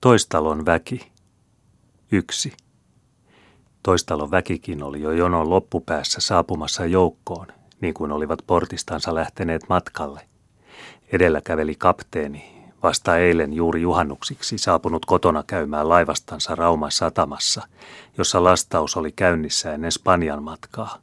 Toistalon väki. Yksi. Toistalon väkikin oli jo jonon loppupäässä saapumassa joukkoon, niin kuin olivat portistansa lähteneet matkalle. Edellä käveli kapteeni, vasta eilen juuri juhannuksiksi saapunut kotona käymään laivastansa Rauman satamassa, jossa lastaus oli käynnissä ennen Spanjan matkaa.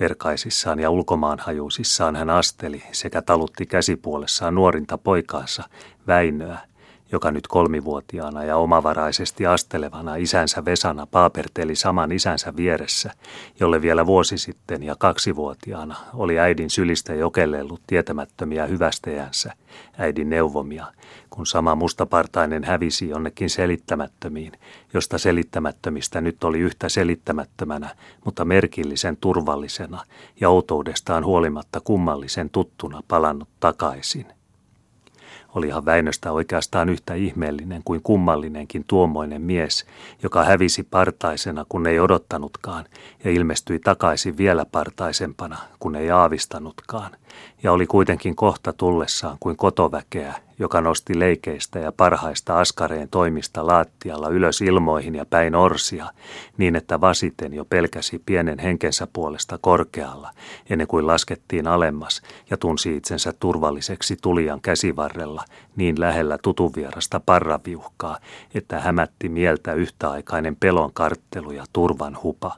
Verkaisissaan ja ulkomaanhajuisissaan hän asteli sekä talutti käsipuolessaan nuorinta poikaansa, Väinöä, joka nyt kolmivuotiaana ja omavaraisesti astelevana isänsä Vesana paaperteli saman isänsä vieressä, jolle vielä vuosi sitten ja kaksivuotiaana oli äidin sylistä jokellellut tietämättömiä hyvästejänsä, äidin neuvomia, kun sama mustapartainen hävisi jonnekin selittämättömiin, josta selittämättömistä nyt oli yhtä selittämättömänä, mutta merkillisen turvallisena ja outoudestaan huolimatta kummallisen tuttuna palannut takaisin – Olihan Väinöstä oikeastaan yhtä ihmeellinen kuin kummallinenkin tuommoinen mies, joka hävisi partaisena, kun ei odottanutkaan, ja ilmestyi takaisin vielä partaisempana, kun ei aavistanutkaan, ja oli kuitenkin kohta tullessaan kuin kotoväkeä, joka nosti leikeistä ja parhaista askareen toimista laattialla ylös ilmoihin ja päin orsia, niin että vasiten jo pelkäsi pienen henkensä puolesta korkealla, ennen kuin laskettiin alemmas ja tunsi itsensä turvalliseksi tulijan käsivarrella niin lähellä tutuvierasta parraviuhkaa, että hämätti mieltä yhtäaikainen pelon karttelu ja turvan hupa.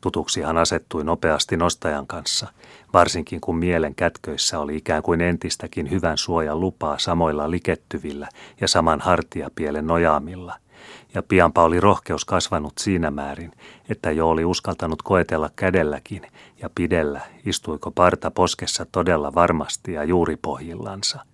Tutuksi hän asettui nopeasti nostajan kanssa, varsinkin kun mielen kätköissä oli ikään kuin entistäkin hyvän suojan lupaa samoilla likettyvillä ja saman hartiapielen nojaamilla. Ja pianpa oli rohkeus kasvanut siinä määrin, että jo oli uskaltanut koetella kädelläkin ja pidellä, istuiko parta poskessa todella varmasti ja juuri pohjillansa –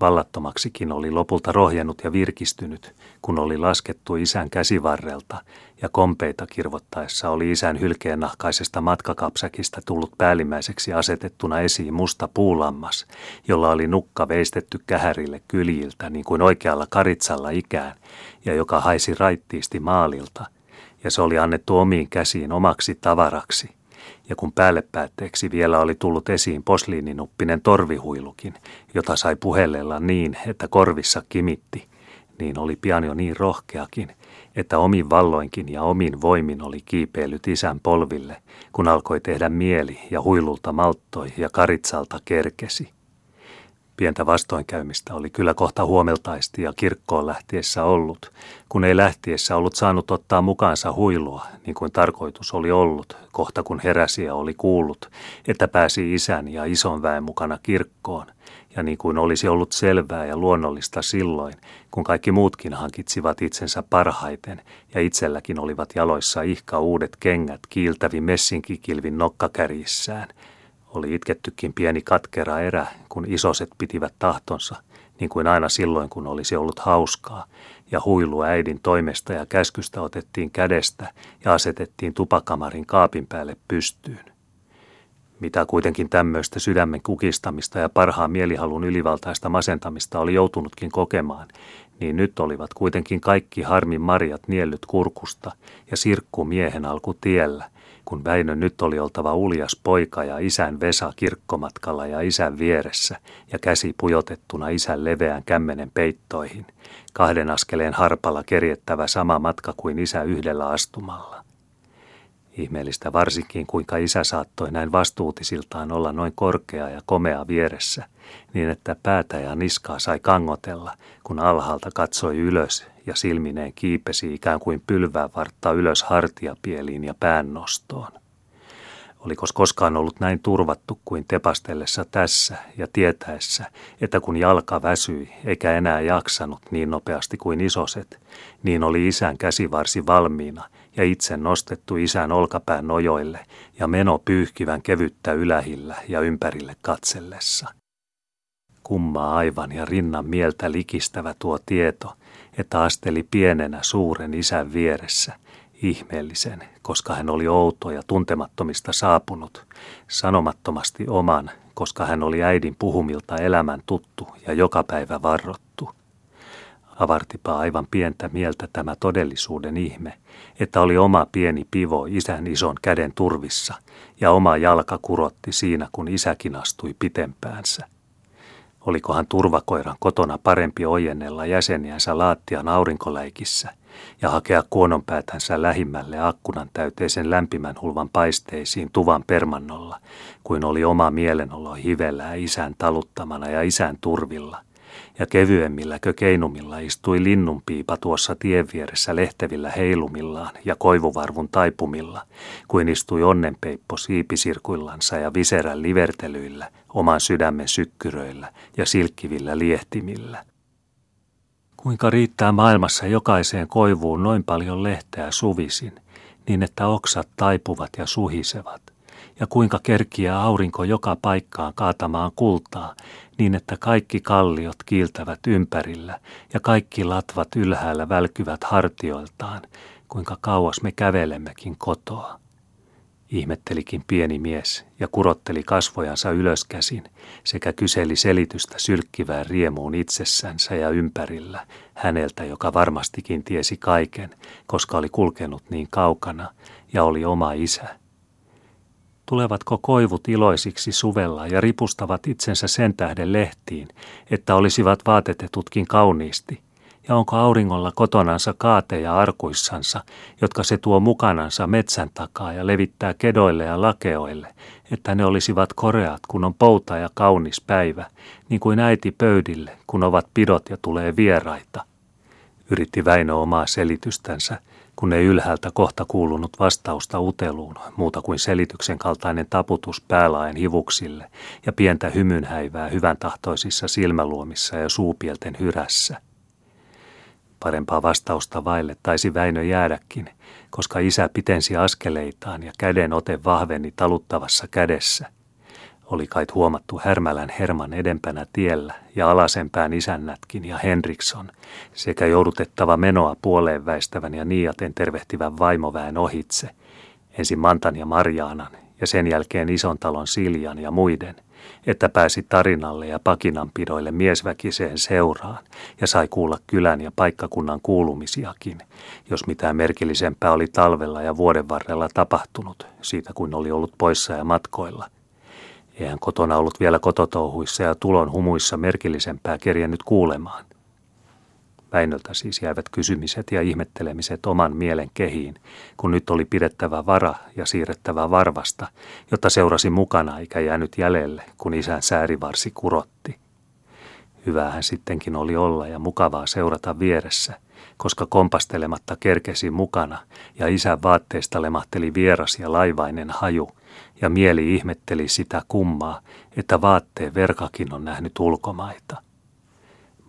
Vallattomaksikin oli lopulta rohjennut ja virkistynyt, kun oli laskettu isän käsivarrelta, ja kompeita kirvottaessa oli isän hylkeennahkaisesta matkakapsäkistä tullut päällimmäiseksi asetettuna esiin musta puulammas, jolla oli nukka veistetty kähärille kyljiltä niin kuin oikealla karitsalla ikään, ja joka haisi raittiisti maalilta, ja se oli annettu omiin käsiin omaksi tavaraksi – ja kun päälle päätteeksi vielä oli tullut esiin posliininuppinen torvihuilukin, jota sai puhellella niin, että korvissa kimitti, niin oli pian jo niin rohkeakin, että omin valloinkin ja omin voimin oli kiipeillyt isän polville, kun alkoi tehdä mieli ja huilulta malttoi ja karitsalta kerkesi. Pientä vastoinkäymistä oli kyllä kohta huomeltaisesti ja kirkkoon lähtiessä ollut, kun ei lähtiessä ollut saanut ottaa mukaansa huilua, niin kuin tarkoitus oli ollut, kohta kun heräsi ja oli kuullut, että pääsi isän ja ison väen mukana kirkkoon, ja niin kuin olisi ollut selvää ja luonnollista silloin, kun kaikki muutkin hankitsivat itsensä parhaiten ja itselläkin olivat jaloissa ihka uudet kengät kiiltävi messinkikilvin nokkakärjissään – oli itkettykin pieni katkera erä, kun isoset pitivät tahtonsa, niin kuin aina silloin, kun olisi ollut hauskaa, ja huilu äidin toimesta ja käskystä otettiin kädestä ja asetettiin tupakamarin kaapin päälle pystyyn. Mitä kuitenkin tämmöistä sydämen kukistamista ja parhaan mielihalun ylivaltaista masentamista oli joutunutkin kokemaan, niin nyt olivat kuitenkin kaikki harmin marjat niellyt kurkusta ja sirkku miehen alku tiellä – kun Väinö nyt oli oltava uljas poika ja isän Vesa kirkkomatkalla ja isän vieressä ja käsi pujotettuna isän leveän kämmenen peittoihin, kahden askeleen harpalla kerjettävä sama matka kuin isä yhdellä astumalla. Ihmeellistä varsinkin, kuinka isä saattoi näin vastuutisiltaan olla noin korkea ja komea vieressä, niin että päätä ja niskaa sai kangotella, kun alhaalta katsoi ylös ja silmineen kiipesi ikään kuin pylvää vartta ylös hartiapieliin ja päännostoon. Oliko koskaan ollut näin turvattu kuin tepastellessa tässä ja tietäessä, että kun jalka väsyi eikä enää jaksanut niin nopeasti kuin isoset, niin oli isän käsivarsi valmiina ja itse nostettu isän olkapään nojoille ja meno pyyhkivän kevyttä ylähillä ja ympärille katsellessa. Kummaa aivan ja rinnan mieltä likistävä tuo tieto, että asteli pienenä suuren isän vieressä, ihmeellisen, koska hän oli outo ja tuntemattomista saapunut, sanomattomasti oman, koska hän oli äidin puhumilta elämän tuttu ja joka päivä varrottu. Avartipa aivan pientä mieltä tämä todellisuuden ihme, että oli oma pieni pivo isän ison käden turvissa ja oma jalka kurotti siinä, kun isäkin astui pitempäänsä. Olikohan turvakoiran kotona parempi ojennella jäseniänsä laattian aurinkoläikissä ja hakea kuononpäätänsä lähimmälle akkunan täyteisen lämpimän hulvan paisteisiin tuvan permannolla, kuin oli oma mielenolo hivellää isän taluttamana ja isän turvilla – ja kevyemmilläkö keinumilla istui linnunpiipa tuossa tien vieressä lehtevillä heilumillaan ja koivuvarvun taipumilla, kuin istui onnenpeippo siipisirkuillansa ja viserän livertelyillä, oman sydämen sykkyröillä ja silkkivillä liehtimillä. Kuinka riittää maailmassa jokaiseen koivuun noin paljon lehteä suvisin, niin että oksat taipuvat ja suhisevat – ja kuinka kerkiää aurinko joka paikkaan kaatamaan kultaa, niin että kaikki kalliot kiiltävät ympärillä ja kaikki latvat ylhäällä välkyvät hartioiltaan, kuinka kauas me kävelemmekin kotoa. Ihmettelikin pieni mies ja kurotteli kasvojansa ylöskäsin sekä kyseli selitystä sylkkivään riemuun itsessänsä ja ympärillä häneltä, joka varmastikin tiesi kaiken, koska oli kulkenut niin kaukana ja oli oma isä Tulevatko koivut iloisiksi suvella ja ripustavat itsensä sen tähden lehtiin, että olisivat vaatetetutkin kauniisti? Ja onko auringolla kotonansa kaateja arkuissansa, jotka se tuo mukanansa metsän takaa ja levittää kedoille ja lakeoille, että ne olisivat koreat, kun on pouta ja kaunis päivä, niin kuin äiti pöydille, kun ovat pidot ja tulee vieraita? Yritti Väinö omaa selitystänsä, kun ei ylhäältä kohta kuulunut vastausta uteluun, muuta kuin selityksen kaltainen taputus päälaen hivuksille ja pientä hymynhäivää hyvän tahtoisissa silmäluomissa ja suupielten hyrässä. Parempaa vastausta vaille taisi Väinö jäädäkin, koska isä pitensi askeleitaan ja käden ote vahveni taluttavassa kädessä – oli kait huomattu Härmälän Herman edempänä tiellä ja alasempään isännätkin ja Henriksson sekä joudutettava menoa puoleen väistävän ja niiaten tervehtivän vaimoväen ohitse, ensin Mantan ja Marjaanan ja sen jälkeen ison talon Siljan ja muiden, että pääsi tarinalle ja pakinanpidoille miesväkiseen seuraan ja sai kuulla kylän ja paikkakunnan kuulumisiakin, jos mitään merkillisempää oli talvella ja vuoden varrella tapahtunut, siitä kuin oli ollut poissa ja matkoilla – Eihän kotona ollut vielä kototouhuissa ja tulon humuissa merkillisempää kerjennyt kuulemaan. Väinöltä siis jäivät kysymiset ja ihmettelemiset oman mielen kehiin, kun nyt oli pidettävä vara ja siirrettävä varvasta, jotta seurasi mukana eikä jäänyt jäljelle, kun isän säärivarsi kurotti. Hyvähän sittenkin oli olla ja mukavaa seurata vieressä, koska kompastelematta kerkesi mukana ja isän vaatteista lemahteli vieras ja laivainen haju – ja mieli ihmetteli sitä kummaa, että vaatteen verkakin on nähnyt ulkomaita.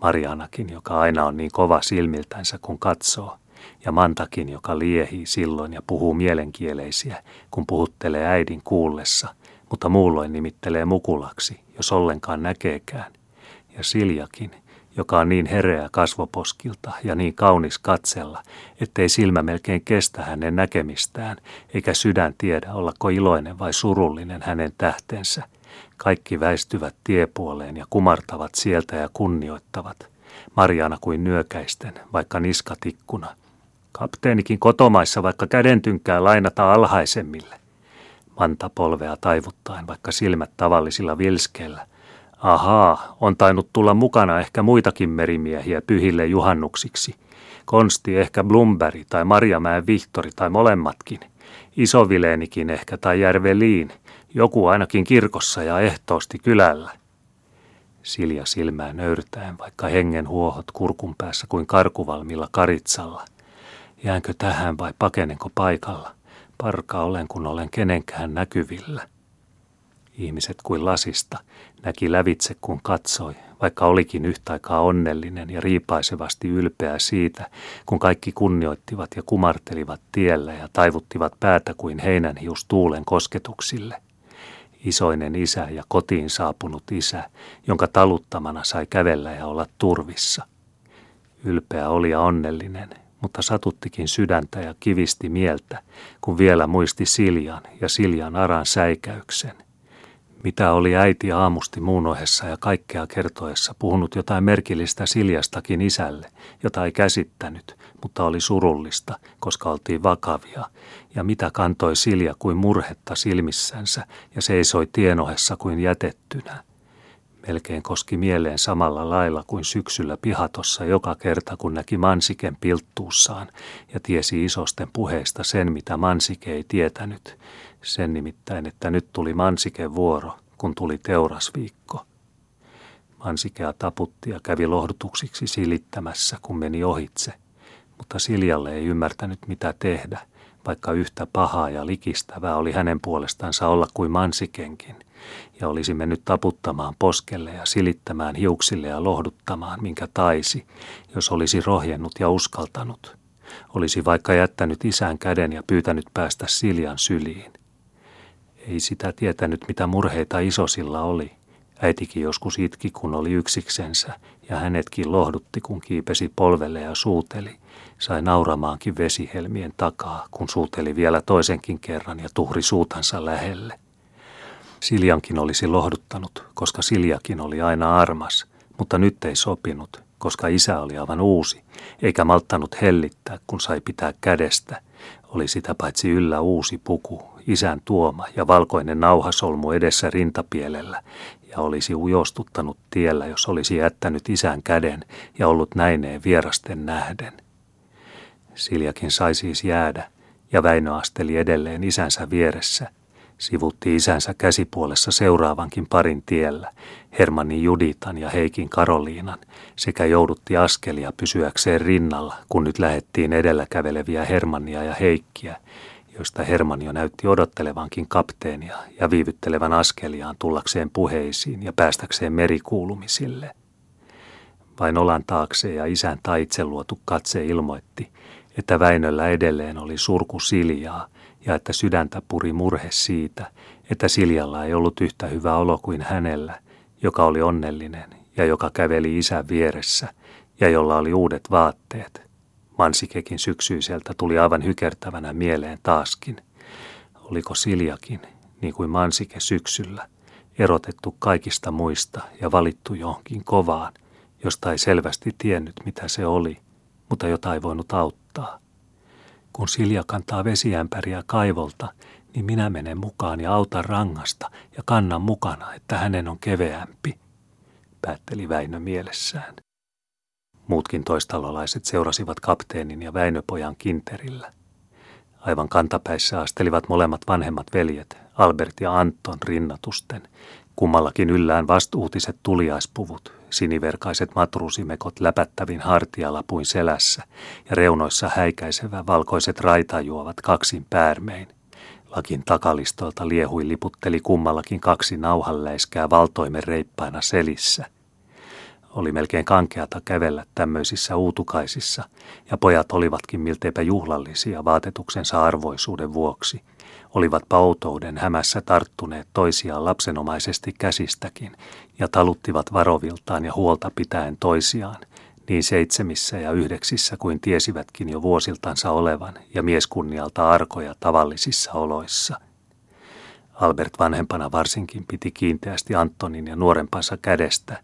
Marianakin, joka aina on niin kova silmiltänsä kun katsoo, ja Mantakin, joka liehii silloin ja puhuu mielenkieleisiä, kun puhuttelee äidin kuullessa, mutta muulloin nimittelee mukulaksi, jos ollenkaan näkeekään. Ja Siljakin, joka on niin hereä kasvoposkilta ja niin kaunis katsella, ettei silmä melkein kestä hänen näkemistään, eikä sydän tiedä ollako iloinen vai surullinen hänen tähtensä. Kaikki väistyvät tiepuoleen ja kumartavat sieltä ja kunnioittavat. Marjana kuin nyökäisten, vaikka niskatikkuna. Kapteenikin kotomaissa vaikka kädentynkää lainata alhaisemmille. Manta polvea taivuttaen, vaikka silmät tavallisilla vilskeillä, Ahaa, on tainnut tulla mukana ehkä muitakin merimiehiä pyhille juhannuksiksi. Konsti ehkä Blumberg tai Marjamäen Vihtori tai molemmatkin. Isovileenikin ehkä tai Järveliin. Joku ainakin kirkossa ja ehtoosti kylällä. Silja silmää nöyrtäen, vaikka hengen huohot kurkun päässä kuin karkuvalmilla karitsalla. Jäänkö tähän vai pakenenko paikalla? Parka olen, kun olen kenenkään näkyvillä. Ihmiset kuin lasista näki lävitse kun katsoi, vaikka olikin yhtä aikaa onnellinen ja riipaisevasti ylpeä siitä, kun kaikki kunnioittivat ja kumartelivat tiellä ja taivuttivat päätä kuin heinänhius tuulen kosketuksille. Isoinen isä ja kotiin saapunut isä, jonka taluttamana sai kävellä ja olla turvissa. Ylpeä oli ja onnellinen, mutta satuttikin sydäntä ja kivisti mieltä, kun vielä muisti Siljan ja Siljan aran säikäyksen – mitä oli äiti aamusti muun ohessa ja kaikkea kertoessa puhunut jotain merkillistä Siljastakin isälle, jota ei käsittänyt, mutta oli surullista, koska oltiin vakavia, ja mitä kantoi Silja kuin murhetta silmissänsä ja seisoi tienohessa kuin jätettynä. Melkein koski mieleen samalla lailla kuin syksyllä pihatossa joka kerta, kun näki Mansiken pilttuussaan ja tiesi isosten puheista sen, mitä Mansike ei tietänyt. Sen nimittäin, että nyt tuli Mansiken vuoro, kun tuli teurasviikko. Mansikea taputti ja kävi lohdutuksiksi silittämässä, kun meni ohitse, mutta Siljalle ei ymmärtänyt mitä tehdä, vaikka yhtä pahaa ja likistävää oli hänen puolestansa olla kuin Mansikenkin – ja olisi mennyt taputtamaan poskelle ja silittämään hiuksille ja lohduttamaan, minkä taisi, jos olisi rohjennut ja uskaltanut. Olisi vaikka jättänyt isän käden ja pyytänyt päästä Siljan syliin. Ei sitä tietänyt, mitä murheita isosilla oli. Äitikin joskus itki, kun oli yksiksensä, ja hänetkin lohdutti, kun kiipesi polvelle ja suuteli. Sai nauramaankin vesihelmien takaa, kun suuteli vielä toisenkin kerran ja tuhri suutansa lähelle. Siljankin olisi lohduttanut, koska Siljakin oli aina armas, mutta nyt ei sopinut, koska isä oli aivan uusi, eikä malttanut hellittää, kun sai pitää kädestä. Oli sitä paitsi yllä uusi puku, isän tuoma ja valkoinen nauhasolmu edessä rintapielellä, ja olisi ujostuttanut tiellä, jos olisi jättänyt isän käden ja ollut näineen vierasten nähden. Siljakin sai siis jäädä, ja Väinö asteli edelleen isänsä vieressä – Sivutti isänsä käsipuolessa seuraavankin parin tiellä, Hermanni Juditan ja Heikin Karoliinan, sekä joudutti askelia pysyäkseen rinnalla, kun nyt lähettiin edellä käveleviä Hermannia ja Heikkiä, joista Hermanni jo näytti odottelevankin kapteenia ja viivyttelevän askeliaan tullakseen puheisiin ja päästäkseen merikuulumisille. Vain olan taakse ja isän taitse luotu katse ilmoitti, että Väinöllä edelleen oli surku siljaa – ja että sydäntä puri murhe siitä, että Siljalla ei ollut yhtä hyvä olo kuin hänellä, joka oli onnellinen ja joka käveli isän vieressä ja jolla oli uudet vaatteet. Mansikekin syksyiseltä tuli aivan hykertävänä mieleen taaskin. Oliko Siljakin, niin kuin Mansike syksyllä, erotettu kaikista muista ja valittu johonkin kovaan, josta ei selvästi tiennyt mitä se oli, mutta jota ei voinut auttaa. Kun Silja kantaa vesiämpäriä kaivolta, niin minä menen mukaan ja autan rangasta ja kannan mukana, että hänen on keveämpi, päätteli Väinö mielessään. Muutkin toistalolaiset seurasivat kapteenin ja Väinöpojan kinterillä. Aivan kantapäissä astelivat molemmat vanhemmat veljet, Albert ja Anton rinnatusten, kummallakin yllään vastuutiset tuliaispuvut, siniverkaiset matruusimekot läpättävin hartialapuin selässä ja reunoissa häikäisevä valkoiset raitajuovat kaksin päärmein. Lakin takalistolta liehui liputteli kummallakin kaksi nauhalleiskää valtoimen reippaina selissä. Oli melkein kankeata kävellä tämmöisissä uutukaisissa, ja pojat olivatkin milteipä juhlallisia vaatetuksensa arvoisuuden vuoksi – olivat outouden hämässä tarttuneet toisiaan lapsenomaisesti käsistäkin ja taluttivat varoviltaan ja huolta pitäen toisiaan, niin seitsemissä ja yhdeksissä kuin tiesivätkin jo vuosiltansa olevan ja mieskunnialta arkoja tavallisissa oloissa. Albert vanhempana varsinkin piti kiinteästi Antonin ja nuorempansa kädestä,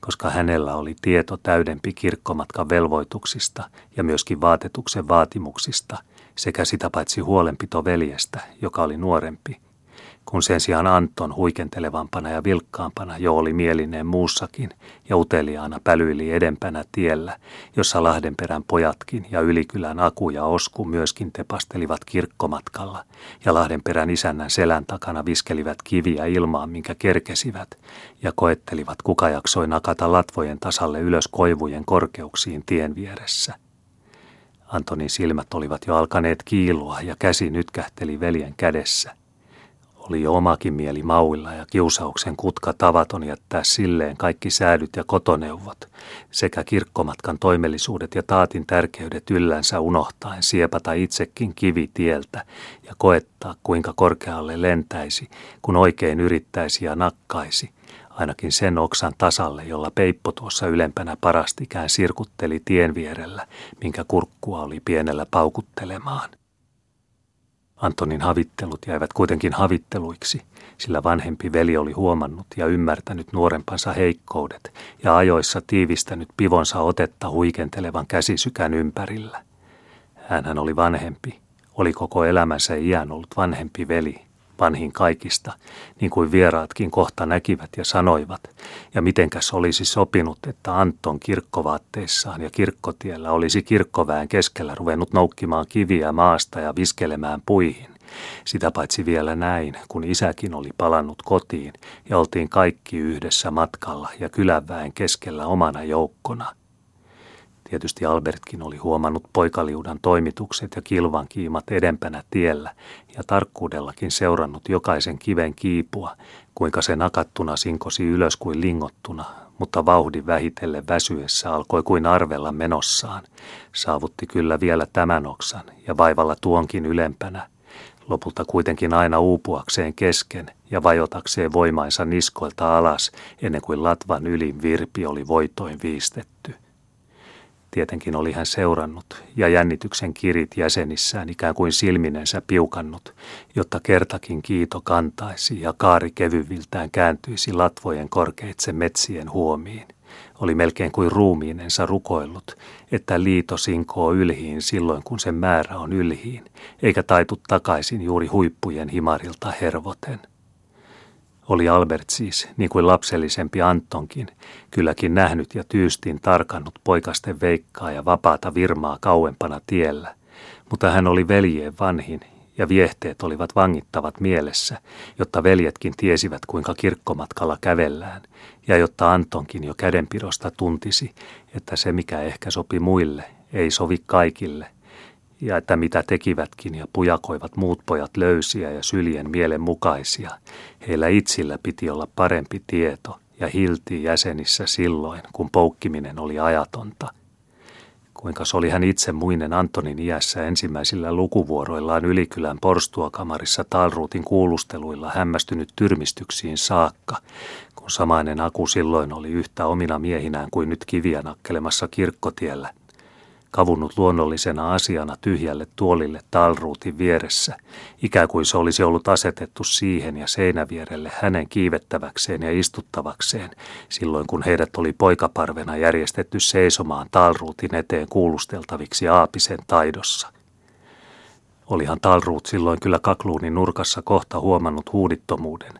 koska hänellä oli tieto täydempi kirkkomatkan velvoituksista ja myöskin vaatetuksen vaatimuksista – sekä sitä paitsi huolenpito veljestä, joka oli nuorempi, kun sen sijaan Anton huikentelevampana ja vilkkaampana jo oli mielineen muussakin ja uteliaana pälyili edempänä tiellä, jossa Lahdenperän pojatkin ja Ylikylän Aku ja Osku myöskin tepastelivat kirkkomatkalla ja Lahdenperän isännän selän takana viskelivät kiviä ilmaan, minkä kerkesivät ja koettelivat kuka jaksoi nakata latvojen tasalle ylös koivujen korkeuksiin tien vieressä. Antonin silmät olivat jo alkaneet kiilua ja käsi nytkähteli veljen kädessä. Oli jo omakin mieli mauilla ja kiusauksen kutka tavaton jättää silleen kaikki säädyt ja kotoneuvot sekä kirkkomatkan toimellisuudet ja taatin tärkeydet yllänsä unohtaen siepata itsekin kivi tieltä ja koettaa kuinka korkealle lentäisi, kun oikein yrittäisi ja nakkaisi – ainakin sen oksan tasalle, jolla Peippo tuossa ylempänä parastikään sirkutteli tien vierellä, minkä kurkkua oli pienellä paukuttelemaan. Antonin havittelut jäivät kuitenkin havitteluiksi, sillä vanhempi veli oli huomannut ja ymmärtänyt nuorempansa heikkoudet ja ajoissa tiivistänyt pivonsa otetta huikentelevan käsisykän ympärillä. Hänhän oli vanhempi, oli koko elämänsä iän ollut vanhempi veli, vanhin kaikista, niin kuin vieraatkin kohta näkivät ja sanoivat, ja mitenkäs olisi sopinut, että Anton kirkkovaatteissaan ja kirkkotiellä olisi kirkkoväen keskellä ruvennut noukkimaan kiviä maasta ja viskelemään puihin. Sitä paitsi vielä näin, kun isäkin oli palannut kotiin ja oltiin kaikki yhdessä matkalla ja kylänväen keskellä omana joukkona – Tietysti Albertkin oli huomannut poikaliudan toimitukset ja kilvan kiimat edempänä tiellä ja tarkkuudellakin seurannut jokaisen kiven kiipua, kuinka se nakattuna sinkosi ylös kuin lingottuna, mutta vauhdin vähitellen väsyessä alkoi kuin arvella menossaan. Saavutti kyllä vielä tämän oksan ja vaivalla tuonkin ylempänä, lopulta kuitenkin aina uupuakseen kesken ja vajotakseen voimainsa niskoilta alas ennen kuin latvan ylin virpi oli voitoin viistetty. Tietenkin oli hän seurannut ja jännityksen kirit jäsenissään ikään kuin silminensä piukannut, jotta kertakin kiito kantaisi ja kaari kevyviltään kääntyisi latvojen korkeitse metsien huomiin. Oli melkein kuin ruumiinensa rukoillut, että liito sinkoo ylhiin silloin kun sen määrä on ylhiin, eikä taitu takaisin juuri huippujen himarilta hervoten. Oli Albert siis, niin kuin lapsellisempi Antonkin, kylläkin nähnyt ja tyystin tarkannut poikasten veikkaa ja vapaata virmaa kauempana tiellä, mutta hän oli veljeen vanhin ja viehteet olivat vangittavat mielessä, jotta veljetkin tiesivät kuinka kirkkomatkalla kävellään, ja jotta Antonkin jo kädenpidosta tuntisi, että se mikä ehkä sopi muille, ei sovi kaikille – ja että mitä tekivätkin ja pujakoivat muut pojat löysiä ja syljen mielen mukaisia, heillä itsillä piti olla parempi tieto ja hilti jäsenissä silloin, kun poukkiminen oli ajatonta. Kuinka oli hän itse muinen Antonin iässä ensimmäisillä lukuvuoroillaan Ylikylän porstuakamarissa Talruutin kuulusteluilla hämmästynyt tyrmistyksiin saakka, kun samainen Aku silloin oli yhtä omina miehinään kuin nyt kiviä nakkelemassa kirkkotiellä kavunnut luonnollisena asiana tyhjälle tuolille talruutin vieressä, ikään kuin se olisi ollut asetettu siihen ja seinävierelle hänen kiivettäväkseen ja istuttavakseen, silloin kun heidät oli poikaparvena järjestetty seisomaan talruutin eteen kuulusteltaviksi Aapisen taidossa – Olihan Talruut silloin kyllä kakluunin nurkassa kohta huomannut huudittomuuden,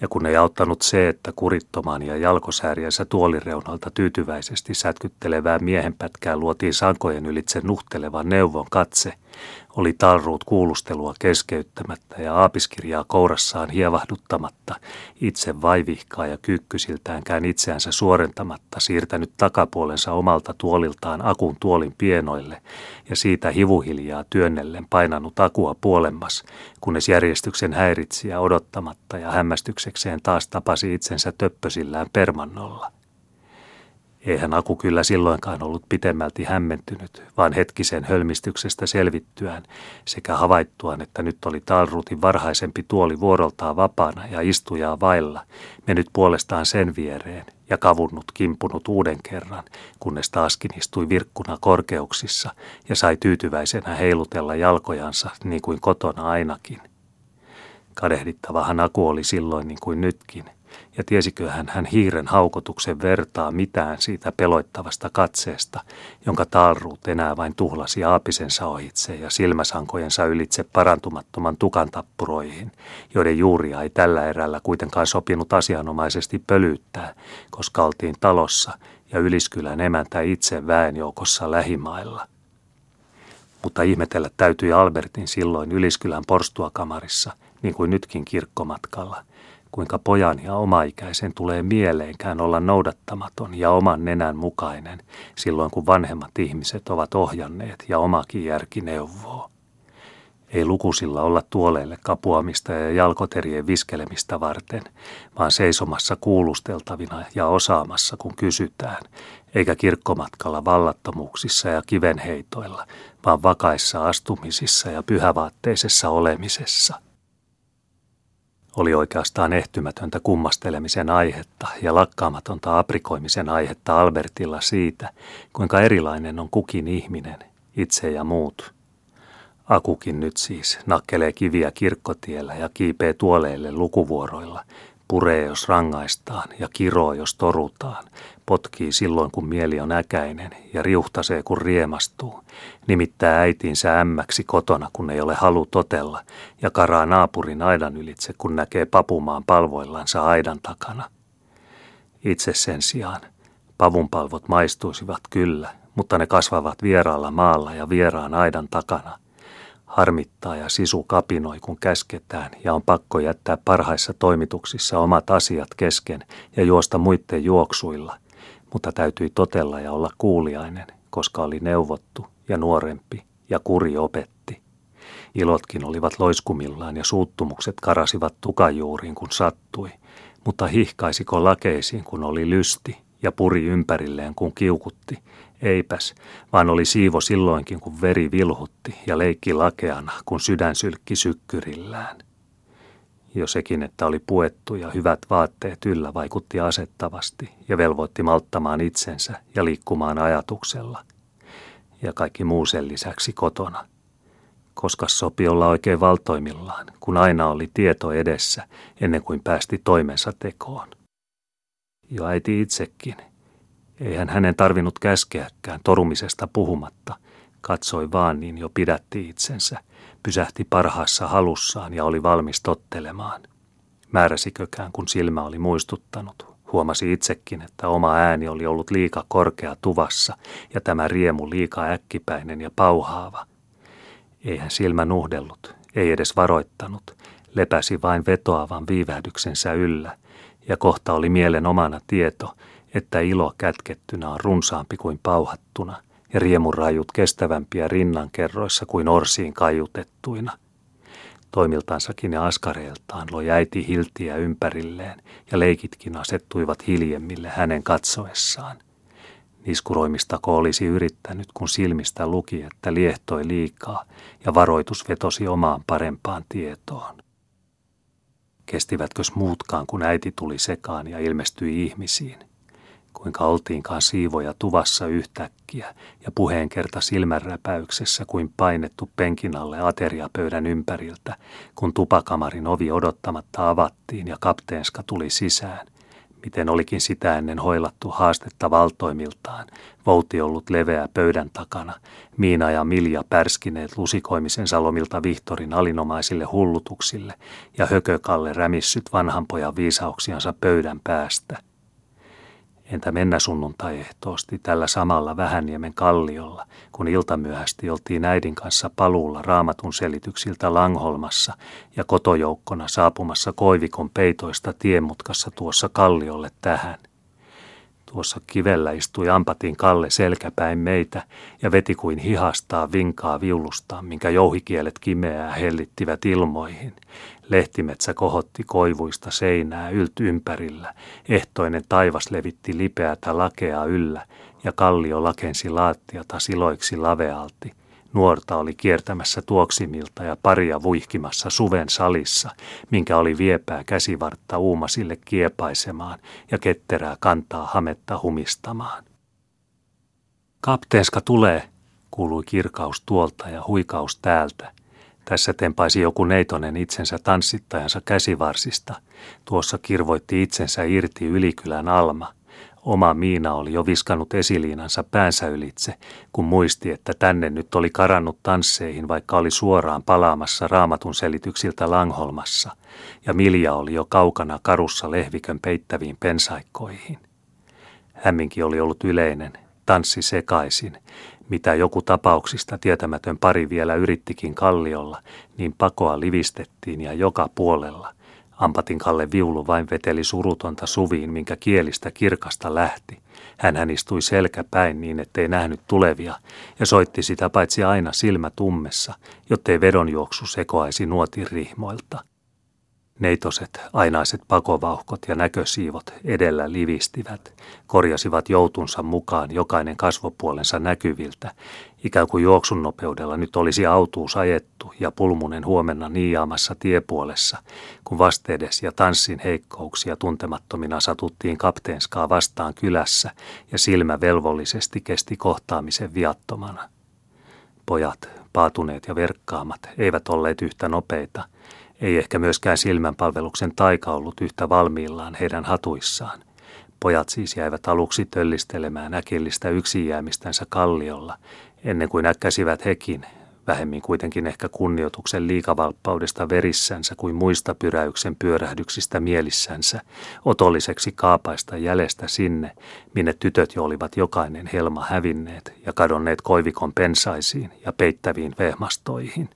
ja kun ei auttanut se, että kurittoman ja jalkosääriänsä tuolireunalta tyytyväisesti sätkyttelevää miehenpätkää luotiin sankojen ylitse nuhtelevan neuvon katse, oli Talruut kuulustelua keskeyttämättä ja aapiskirjaa kourassaan hievahduttamatta, itse vaivihkaa ja kykkysiltäänkään itseänsä suorentamatta siirtänyt takapuolensa omalta tuoliltaan akun tuolin pienoille ja siitä hivuhiljaa työnnellen painanut akua puolemmas, kunnes järjestyksen häiritsijä odottamatta ja hämmästyksekseen taas tapasi itsensä töppösillään permannolla. Eihän Aku kyllä silloinkaan ollut pitemmälti hämmentynyt, vaan hetkisen hölmistyksestä selvittyään sekä havaittuaan, että nyt oli Talrutin varhaisempi tuoli vuoroltaan vapaana ja istujaa vailla, mennyt puolestaan sen viereen ja kavunnut kimpunut uuden kerran, kunnes taaskin istui virkkuna korkeuksissa ja sai tyytyväisenä heilutella jalkojansa niin kuin kotona ainakin. Kadehdittavahan Aku oli silloin niin kuin nytkin – ja tiesiköhän hän hiiren haukotuksen vertaa mitään siitä peloittavasta katseesta, jonka taalruut enää vain tuhlasi aapisensa ohitse ja silmäsankojensa ylitse parantumattoman tukan tappuroihin, joiden juuria ei tällä erällä kuitenkaan sopinut asianomaisesti pölyyttää, koska oltiin talossa ja Yliskylän emäntä itse väenjoukossa lähimailla. Mutta ihmetellä täytyi Albertin silloin Yliskylän porstuakamarissa, niin kuin nytkin kirkkomatkalla – kuinka pojan ja omaikäisen tulee mieleenkään olla noudattamaton ja oman nenän mukainen silloin, kun vanhemmat ihmiset ovat ohjanneet ja omakin järki neuvoo. Ei lukusilla olla tuoleille kapuamista ja jalkoterien viskelemistä varten, vaan seisomassa kuulusteltavina ja osaamassa, kun kysytään, eikä kirkkomatkalla vallattomuuksissa ja kivenheitoilla, vaan vakaissa astumisissa ja pyhävaatteisessa olemisessa – oli oikeastaan ehtymätöntä kummastelemisen aihetta ja lakkaamatonta aprikoimisen aihetta Albertilla siitä, kuinka erilainen on kukin ihminen, itse ja muut. Akukin nyt siis nakkelee kiviä kirkkotiellä ja kiipee tuoleille lukuvuoroilla, puree jos rangaistaan ja kiroo jos torutaan, potkii silloin, kun mieli on äkäinen ja riuhtasee, kun riemastuu. Nimittää äitinsä ämmäksi kotona, kun ei ole halu totella, ja karaa naapurin aidan ylitse, kun näkee papumaan palvoillansa aidan takana. Itse sen sijaan pavunpalvot maistuisivat kyllä, mutta ne kasvavat vieraalla maalla ja vieraan aidan takana. Harmittaa ja sisu kapinoi, kun käsketään, ja on pakko jättää parhaissa toimituksissa omat asiat kesken ja juosta muiden juoksuilla, mutta täytyi totella ja olla kuuliainen, koska oli neuvottu ja nuorempi ja kuri opetti. Ilotkin olivat loiskumillaan ja suuttumukset karasivat tukajuuriin, kun sattui, mutta hihkaisiko lakeisiin, kun oli lysti ja puri ympärilleen, kun kiukutti. Eipäs, vaan oli siivo silloinkin, kun veri vilhutti ja leikki lakeana, kun sydän sylkki sykkyrillään. Jo sekin, että oli puettu ja hyvät vaatteet yllä vaikutti asettavasti ja velvoitti malttamaan itsensä ja liikkumaan ajatuksella. Ja kaikki muu sen lisäksi kotona. Koska sopi olla oikein valtoimillaan, kun aina oli tieto edessä ennen kuin päästi toimensa tekoon. Jo äiti itsekin. Eihän hänen tarvinnut käskeäkään torumisesta puhumatta. Katsoi vaan niin jo pidätti itsensä, pysähti parhaassa halussaan ja oli valmis tottelemaan. Määräsikökään, kun silmä oli muistuttanut. Huomasi itsekin, että oma ääni oli ollut liika korkea tuvassa ja tämä riemu liika äkkipäinen ja pauhaava. Eihän silmä nuhdellut, ei edes varoittanut, lepäsi vain vetoavan viivähdyksensä yllä ja kohta oli mielen omana tieto, että ilo kätkettynä on runsaampi kuin pauhattuna ja riemurajut kestävämpiä rinnankerroissa kuin orsiin kaiutettuina. Toimiltansakin ja askareeltaan loi äiti hiltiä ympärilleen ja leikitkin asettuivat hiljemmille hänen katsoessaan. Niskuroimistako olisi yrittänyt, kun silmistä luki, että liehtoi liikaa ja varoitus vetosi omaan parempaan tietoon. Kestivätkös muutkaan, kun äiti tuli sekaan ja ilmestyi ihmisiin? Kuinka oltiinkaan siivoja tuvassa yhtäkkiä ja puheen kerta silmänräpäyksessä kuin painettu penkin alle ateriapöydän ympäriltä, kun tupakamarin ovi odottamatta avattiin ja kapteenska tuli sisään miten olikin sitä ennen hoilattu haastetta valtoimiltaan, vouti ollut leveä pöydän takana, Miina ja Milja pärskineet lusikoimisen salomilta Vihtorin alinomaisille hullutuksille ja hökökalle rämissyt vanhanpojan viisauksiansa pöydän päästä. Entä mennä sunnuntai-ehtoosti tällä samalla Vähäniemen kalliolla, kun iltamyöhästi oltiin äidin kanssa paluulla raamatun selityksiltä Langholmassa ja kotojoukkona saapumassa Koivikon peitoista tiemutkassa tuossa kalliolle tähän – Tuossa kivellä istui Ampatin Kalle selkäpäin meitä ja veti kuin hihastaa vinkaa viulustaan, minkä jouhikielet kimeää hellittivät ilmoihin. Lehtimetsä kohotti koivuista seinää ylt ympärillä, ehtoinen taivas levitti lipeätä lakea yllä ja kallio lakensi laattiata siloiksi lavealti – Nuorta oli kiertämässä tuoksimilta ja paria vuihkimassa suven salissa, minkä oli viepää käsivartta uumasille kiepaisemaan ja ketterää kantaa hametta humistamaan. Kapteenska tulee, kuului kirkaus tuolta ja huikaus täältä. Tässä tempaisi joku neitonen itsensä tanssittajansa käsivarsista. Tuossa kirvoitti itsensä irti Ylikylän Alma – Oma Miina oli jo viskannut esiliinansa päänsä ylitse, kun muisti, että tänne nyt oli karannut tansseihin, vaikka oli suoraan palaamassa raamatun selityksiltä Langholmassa, ja Milja oli jo kaukana karussa lehvikön peittäviin pensaikkoihin. Hämminki oli ollut yleinen, tanssi sekaisin, mitä joku tapauksista tietämätön pari vielä yrittikin kalliolla, niin pakoa livistettiin ja joka puolella – Ampatin Kalle viulu vain veteli surutonta suviin, minkä kielistä kirkasta lähti. Hän istui selkäpäin niin, ettei nähnyt tulevia, ja soitti sitä paitsi aina silmä tummessa, jottei vedonjuoksu sekoaisi nuotin rihmoilta. Neitoset, ainaiset pakovauhkot ja näkösiivot edellä livistivät, korjasivat joutunsa mukaan jokainen kasvopuolensa näkyviltä, ikään kuin juoksun nopeudella nyt olisi autuus ajettu ja pulmunen huomenna niiaamassa tiepuolessa, kun vastedes ja tanssin heikkouksia tuntemattomina satuttiin kapteenskaa vastaan kylässä ja silmä velvollisesti kesti kohtaamisen viattomana. Pojat, paatuneet ja verkkaamat, eivät olleet yhtä nopeita – ei ehkä myöskään silmänpalveluksen taika ollut yhtä valmiillaan heidän hatuissaan. Pojat siis jäivät aluksi töllistelemään äkillistä yksin jäämistänsä kalliolla, ennen kuin äkkäsivät hekin, vähemmin kuitenkin ehkä kunnioituksen liikavalppaudesta verissänsä kuin muista pyräyksen pyörähdyksistä mielissänsä, otolliseksi kaapaista jäljestä sinne, minne tytöt jo olivat jokainen helma hävinneet ja kadonneet koivikon pensaisiin ja peittäviin vehmastoihin.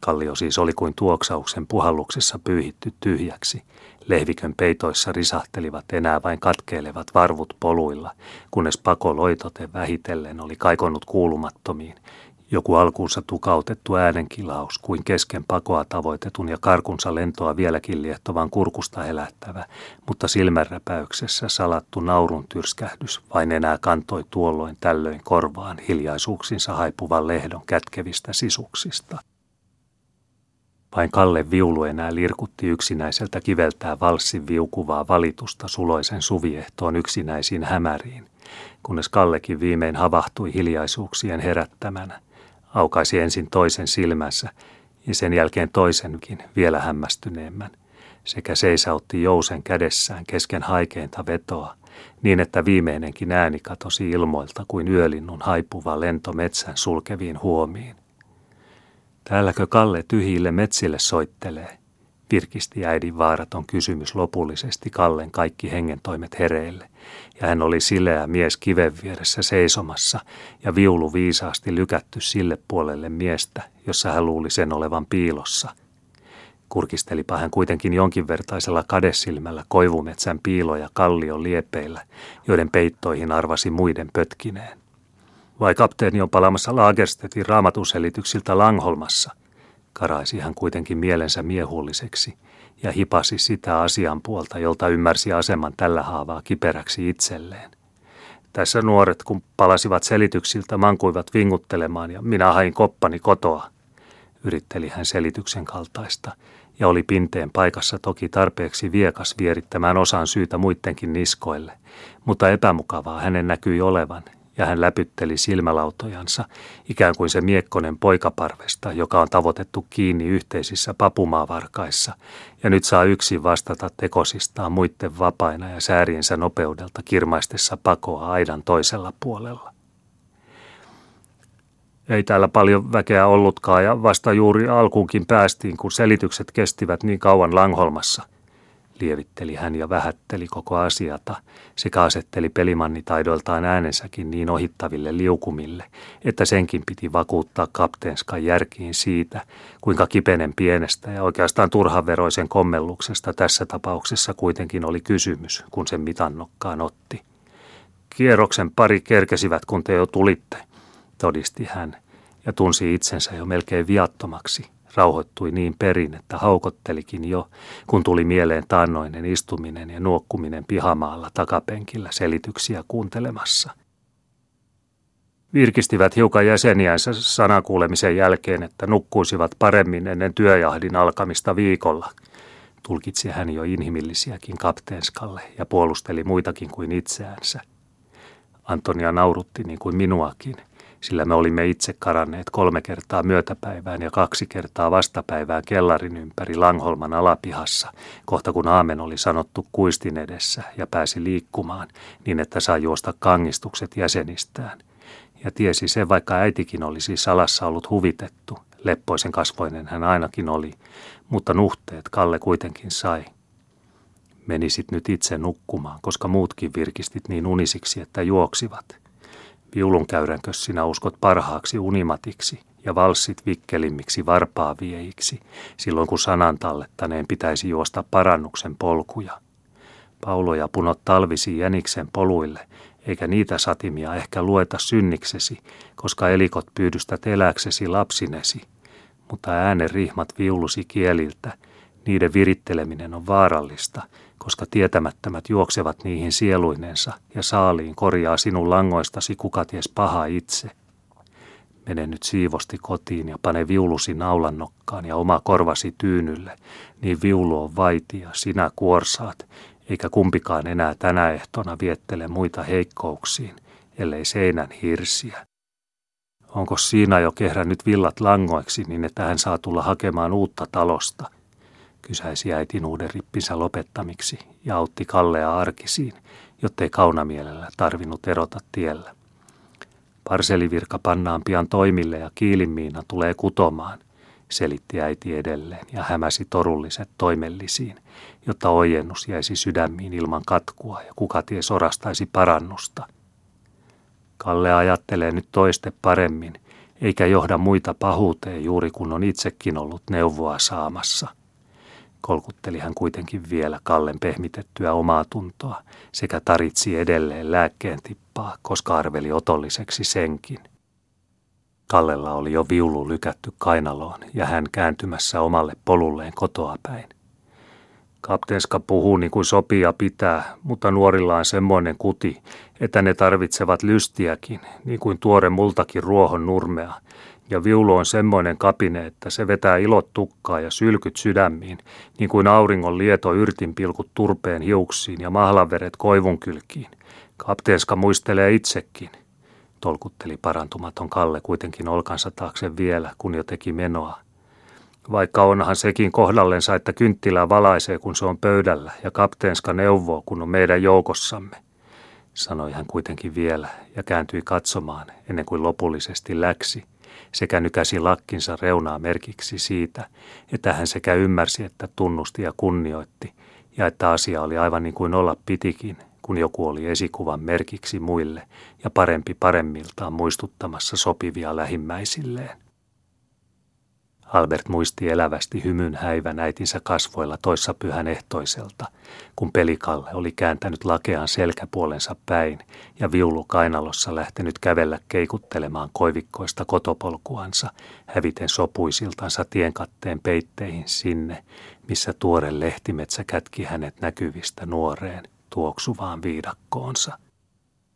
Kallio siis oli kuin tuoksauksen puhalluksessa pyyhitty tyhjäksi. Lehvikön peitoissa risahtelivat enää vain katkeilevat varvut poluilla, kunnes pako loitoten vähitellen oli kaikonnut kuulumattomiin joku alkuunsa tukautettu äänenkilaus kuin kesken pakoa tavoitetun ja karkunsa lentoa vieläkin liehtovan kurkusta elättävä, mutta silmänräpäyksessä salattu naurun tyrskähdys vain enää kantoi tuolloin tällöin korvaan hiljaisuuksinsa haipuvan lehdon kätkevistä sisuksista. Vain Kalle viulu enää lirkutti yksinäiseltä kiveltää valssin viukuvaa valitusta suloisen suviehtoon yksinäisiin hämäriin, kunnes Kallekin viimein havahtui hiljaisuuksien herättämänä – aukaisi ensin toisen silmänsä ja sen jälkeen toisenkin vielä hämmästyneemmän, sekä seisautti jousen kädessään kesken haikeinta vetoa, niin että viimeinenkin ääni katosi ilmoilta kuin yölinnun haipuva lento metsän sulkeviin huomiin. Täälläkö Kalle tyhjille metsille soittelee? virkisti äidin vaaraton kysymys lopullisesti Kallen kaikki hengentoimet hereille, ja hän oli sileä mies kiven vieressä seisomassa ja viulu viisaasti lykätty sille puolelle miestä, jossa hän luuli sen olevan piilossa. Kurkistelipa hän kuitenkin jonkinvertaisella kadesilmällä koivumetsän piiloja kallion liepeillä, joiden peittoihin arvasi muiden pötkineen. Vai kapteeni on palamassa Lagerstedtin raamatuselityksiltä Langholmassa, Karaisi hän kuitenkin mielensä miehulliseksi ja hipasi sitä asian puolta, jolta ymmärsi aseman tällä haavaa kiperäksi itselleen. Tässä nuoret, kun palasivat selityksiltä, mankuivat vinguttelemaan ja minä hain koppani kotoa. Yritteli hän selityksen kaltaista ja oli pinteen paikassa toki tarpeeksi viekas vierittämään osan syytä muidenkin niskoille, mutta epämukavaa hänen näkyi olevan ja hän läpytteli silmälautojansa, ikään kuin se miekkonen poikaparvesta, joka on tavoitettu kiinni yhteisissä papumaavarkaissa, ja nyt saa yksin vastata tekosistaan muiden vapaina ja sääriensä nopeudelta kirmaistessa pakoa aidan toisella puolella. Ei täällä paljon väkeä ollutkaan ja vasta juuri alkuunkin päästiin, kun selitykset kestivät niin kauan Langholmassa – lievitteli hän ja vähätteli koko asiata sekä asetteli pelimannitaidoiltaan äänensäkin niin ohittaville liukumille, että senkin piti vakuuttaa kapteenskan järkiin siitä, kuinka kipenen pienestä ja oikeastaan turhaveroisen kommelluksesta tässä tapauksessa kuitenkin oli kysymys, kun sen mitannokkaan otti. Kierroksen pari kerkesivät, kun te jo tulitte, todisti hän, ja tunsi itsensä jo melkein viattomaksi – rauhoittui niin perin, että haukottelikin jo, kun tuli mieleen taannoinen istuminen ja nuokkuminen pihamaalla takapenkillä selityksiä kuuntelemassa. Virkistivät hiukan jäseniänsä sanakuulemisen jälkeen, että nukkuisivat paremmin ennen työjahdin alkamista viikolla. Tulkitsi hän jo inhimillisiäkin kapteenskalle ja puolusteli muitakin kuin itseänsä. Antonia naurutti niin kuin minuakin – sillä me olimme itse karanneet kolme kertaa myötäpäivään ja kaksi kertaa vastapäivään kellarin ympäri Langholman alapihassa, kohta kun aamen oli sanottu kuistin edessä ja pääsi liikkumaan niin, että saa juosta kangistukset jäsenistään. Ja tiesi se, vaikka äitikin olisi salassa ollut huvitettu, leppoisen kasvoinen hän ainakin oli, mutta nuhteet Kalle kuitenkin sai. Menisit nyt itse nukkumaan, koska muutkin virkistit niin unisiksi, että juoksivat – Viulunkäyränkö sinä uskot parhaaksi unimatiksi ja valssit vikkelimmiksi varpaavieiksi, silloin kun sanan tallettaneen pitäisi juosta parannuksen polkuja. Pauloja punot talvisi jäniksen poluille, eikä niitä satimia ehkä lueta synniksesi, koska elikot pyydystät eläksesi lapsinesi. Mutta äänen rihmat viulusi kieliltä, niiden viritteleminen on vaarallista, koska tietämättömät juoksevat niihin sieluinensa ja saaliin korjaa sinun langoistasi kuka ties paha itse. Mene nyt siivosti kotiin ja pane viulusi naulan nokkaan ja oma korvasi tyynylle, niin viulu on vaiti ja sinä kuorsaat, eikä kumpikaan enää tänä ehtona viettele muita heikkouksiin, ellei seinän hirsiä. Onko siinä jo kehrännyt villat langoiksi niin, että hän saa tulla hakemaan uutta talosta – kysäisi äitin uuden rippinsä lopettamiksi ja autti Kallea arkisiin, jottei kaunamielellä tarvinnut erota tiellä. Parselivirka pannaan pian toimille ja kiilinmiina tulee kutomaan, selitti äiti edelleen ja hämäsi torulliset toimellisiin, jotta ojennus jäisi sydämiin ilman katkua ja kuka ties orastaisi parannusta. Kalle ajattelee nyt toiste paremmin, eikä johda muita pahuuteen juuri kun on itsekin ollut neuvoa saamassa – kolkutteli hän kuitenkin vielä Kallen pehmitettyä omaa tuntoa sekä taritsi edelleen lääkkeen tippaa, koska arveli otolliseksi senkin. Kallella oli jo viulu lykätty kainaloon ja hän kääntymässä omalle polulleen kotoa päin. Kapteenska puhuu niin kuin sopii ja pitää, mutta nuorilla on semmoinen kuti, että ne tarvitsevat lystiäkin, niin kuin tuore multakin ruohon nurmea, ja viulu on semmoinen kapine, että se vetää ilot tukkaa ja sylkyt sydämiin, niin kuin auringon lieto yrtinpilkut turpeen hiuksiin ja mahlaveret koivun kylkiin. Kapteenska muistelee itsekin. Tolkutteli parantumaton Kalle kuitenkin olkansa taakse vielä, kun jo teki menoa. Vaikka onhan sekin kohdallensa, että kynttilää valaisee, kun se on pöydällä, ja kapteenska neuvoo, kun on meidän joukossamme sanoi hän kuitenkin vielä ja kääntyi katsomaan ennen kuin lopullisesti läksi – sekä nykäsi lakkinsa reunaa merkiksi siitä, että hän sekä ymmärsi, että tunnusti ja kunnioitti, ja että asia oli aivan niin kuin olla pitikin, kun joku oli esikuvan merkiksi muille ja parempi paremmiltaan muistuttamassa sopivia lähimmäisilleen. Albert muisti elävästi hymyn häivän äitinsä kasvoilla toissa pyhän ehtoiselta, kun pelikalle oli kääntänyt lakean selkäpuolensa päin ja viulu kainalossa lähtenyt kävellä keikuttelemaan koivikkoista kotopolkuansa, häviten sopuisiltansa tienkatteen peitteihin sinne, missä tuore lehtimetsä kätki hänet näkyvistä nuoreen tuoksuvaan viidakkoonsa –